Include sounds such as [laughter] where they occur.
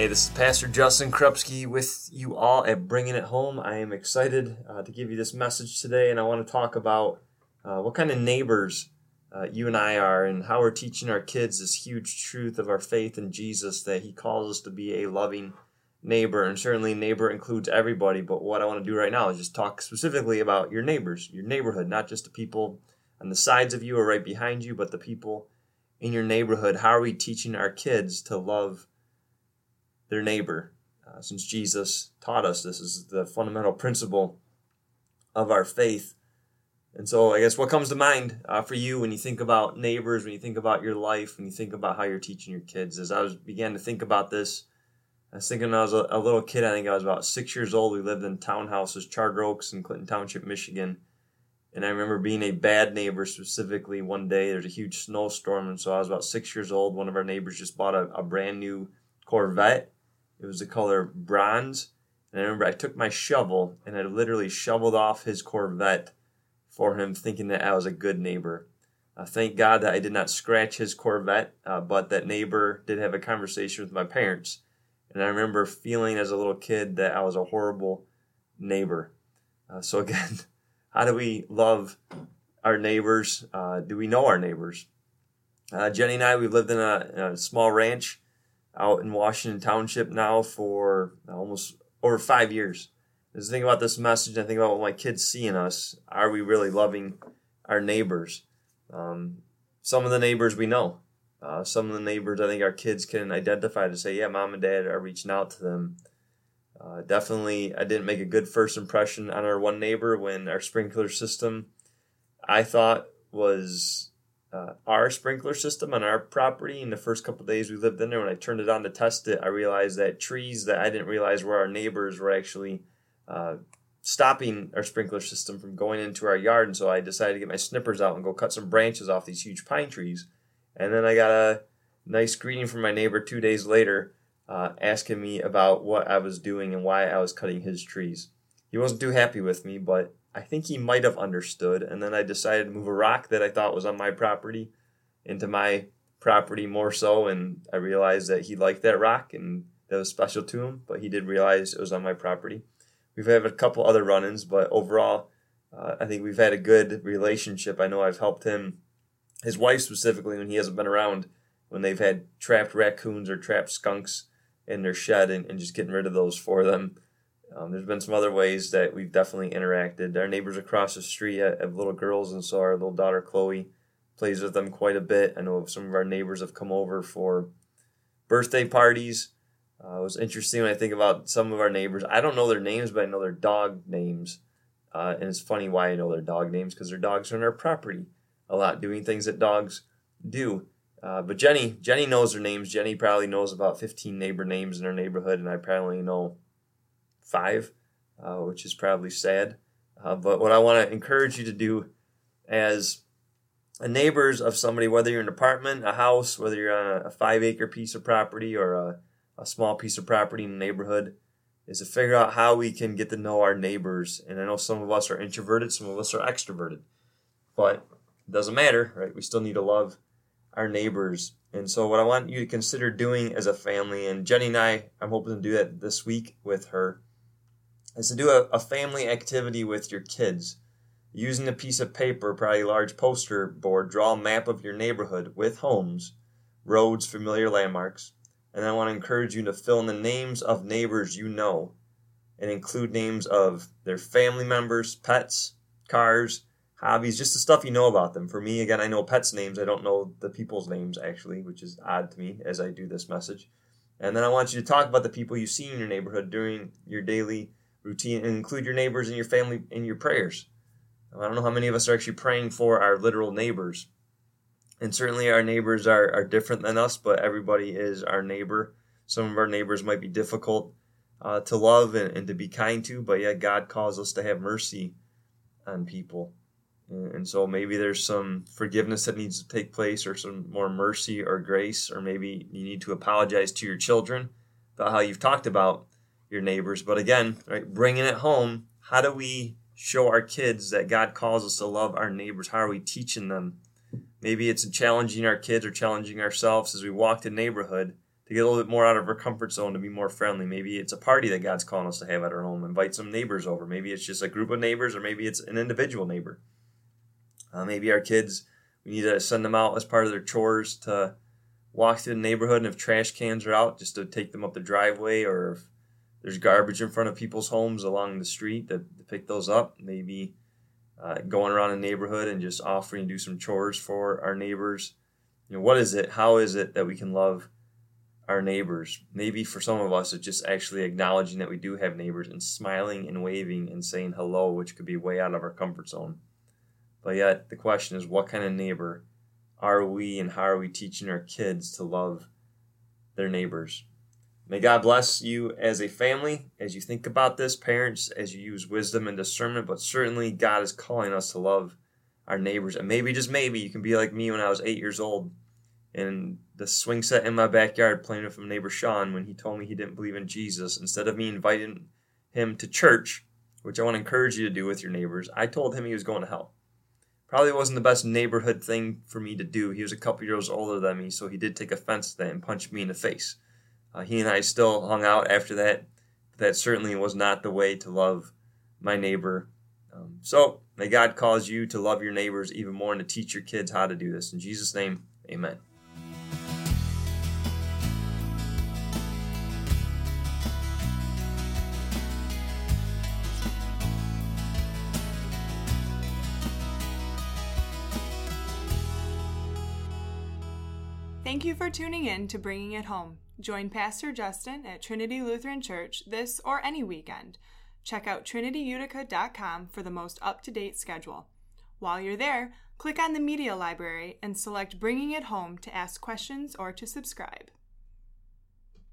Hey, this is Pastor Justin Krupski with you all at Bringing It Home. I am excited uh, to give you this message today, and I want to talk about uh, what kind of neighbors uh, you and I are, and how we're teaching our kids this huge truth of our faith in Jesus that He calls us to be a loving neighbor. And certainly, neighbor includes everybody, but what I want to do right now is just talk specifically about your neighbors, your neighborhood, not just the people on the sides of you or right behind you, but the people in your neighborhood. How are we teaching our kids to love? Their neighbor. Uh, since Jesus taught us this is the fundamental principle of our faith. And so, I guess what comes to mind uh, for you when you think about neighbors, when you think about your life, when you think about how you're teaching your kids? As I was began to think about this, I was thinking when I was a, a little kid. I think I was about six years old. We lived in townhouses, Charter Oaks, in Clinton Township, Michigan. And I remember being a bad neighbor specifically one day. There's a huge snowstorm, and so I was about six years old. One of our neighbors just bought a, a brand new Corvette it was the color bronze. And I remember I took my shovel and I literally shoveled off his Corvette for him, thinking that I was a good neighbor. Uh, thank God that I did not scratch his Corvette, uh, but that neighbor did have a conversation with my parents. And I remember feeling as a little kid that I was a horrible neighbor. Uh, so, again, [laughs] how do we love our neighbors? Uh, do we know our neighbors? Uh, Jenny and I, we lived in a, a small ranch out in Washington Township now for almost over five years. As I think about this message, I think about what my kids see in us. Are we really loving our neighbors? Um, some of the neighbors we know. Uh, some of the neighbors I think our kids can identify to say, yeah, mom and dad are reaching out to them. Uh, definitely, I didn't make a good first impression on our one neighbor when our sprinkler system I thought was uh, our sprinkler system on our property. In the first couple days we lived in there when i turned it on to test it i realized that trees that i didn't realize were our neighbors were actually uh, stopping our sprinkler system from going into our yard. And so i decided to get my snippers out and go cut some branches off these huge pine trees. And then i got a nice greeting from my neighbor two days later uh, asking me about what i was doing and why i was cutting his trees. He wasn't too happy with me but I think he might have understood. And then I decided to move a rock that I thought was on my property into my property more so. And I realized that he liked that rock and that was special to him, but he did realize it was on my property. We've had a couple other run ins, but overall, uh, I think we've had a good relationship. I know I've helped him, his wife specifically, when he hasn't been around, when they've had trapped raccoons or trapped skunks in their shed and, and just getting rid of those for them. Um, there's been some other ways that we've definitely interacted. Our neighbors across the street have little girls, and so our little daughter Chloe plays with them quite a bit. I know some of our neighbors have come over for birthday parties. Uh, it was interesting when I think about some of our neighbors. I don't know their names, but I know their dog names. Uh, and it's funny why I know their dog names because their dogs are on our property a lot, doing things that dogs do. Uh, but Jenny, Jenny knows their names. Jenny probably knows about 15 neighbor names in our neighborhood, and I probably know five, uh, which is probably sad. Uh, but what I want to encourage you to do as neighbors of somebody, whether you're in an apartment, a house, whether you're on a five acre piece of property or a, a small piece of property in a neighborhood, is to figure out how we can get to know our neighbors. And I know some of us are introverted, some of us are extroverted, but it doesn't matter, right? We still need to love our neighbors. And so, what I want you to consider doing as a family, and Jenny and I, I'm hoping to do that this week with her, is to do a, a family activity with your kids. Using a piece of paper, probably a large poster board, draw a map of your neighborhood with homes, roads, familiar landmarks. And I want to encourage you to fill in the names of neighbors you know and include names of their family members, pets, cars, hobbies, just the stuff you know about them. For me, again, I know pets' names. I don't know the people's names, actually, which is odd to me as I do this message. And then I want you to talk about the people you see in your neighborhood during your daily routine and include your neighbors and your family in your prayers. I don't know how many of us are actually praying for our literal neighbors. And certainly our neighbors are, are different than us, but everybody is our neighbor. Some of our neighbors might be difficult uh, to love and, and to be kind to, but yet God calls us to have mercy on people. And so maybe there's some forgiveness that needs to take place, or some more mercy or grace, or maybe you need to apologize to your children about how you've talked about your neighbors. But again, right, bringing it home, how do we show our kids that God calls us to love our neighbors? How are we teaching them? Maybe it's challenging our kids or challenging ourselves as we walk the neighborhood to get a little bit more out of our comfort zone, to be more friendly. Maybe it's a party that God's calling us to have at our home. Invite some neighbors over. Maybe it's just a group of neighbors, or maybe it's an individual neighbor. Uh, maybe our kids, we need to send them out as part of their chores to walk through the neighborhood, and if trash cans are out, just to take them up the driveway, or if there's garbage in front of people's homes along the street, to pick those up. Maybe uh, going around a neighborhood and just offering to do some chores for our neighbors. You know, what is it? How is it that we can love our neighbors? Maybe for some of us, it's just actually acknowledging that we do have neighbors and smiling and waving and saying hello, which could be way out of our comfort zone. But yet, the question is, what kind of neighbor are we and how are we teaching our kids to love their neighbors? May God bless you as a family as you think about this, parents, as you use wisdom and discernment. But certainly, God is calling us to love our neighbors. And maybe, just maybe, you can be like me when I was eight years old and the swing set in my backyard playing with my neighbor Sean when he told me he didn't believe in Jesus. Instead of me inviting him to church, which I want to encourage you to do with your neighbors, I told him he was going to hell probably wasn't the best neighborhood thing for me to do. He was a couple years older than me, so he did take offense to that and punch me in the face. Uh, he and I still hung out after that. That certainly was not the way to love my neighbor. Um, so may God cause you to love your neighbors even more and to teach your kids how to do this. In Jesus' name, amen. Thank you for tuning in to Bringing It Home. Join Pastor Justin at Trinity Lutheran Church this or any weekend. Check out trinityutica.com for the most up to date schedule. While you're there, click on the Media Library and select Bringing It Home to ask questions or to subscribe.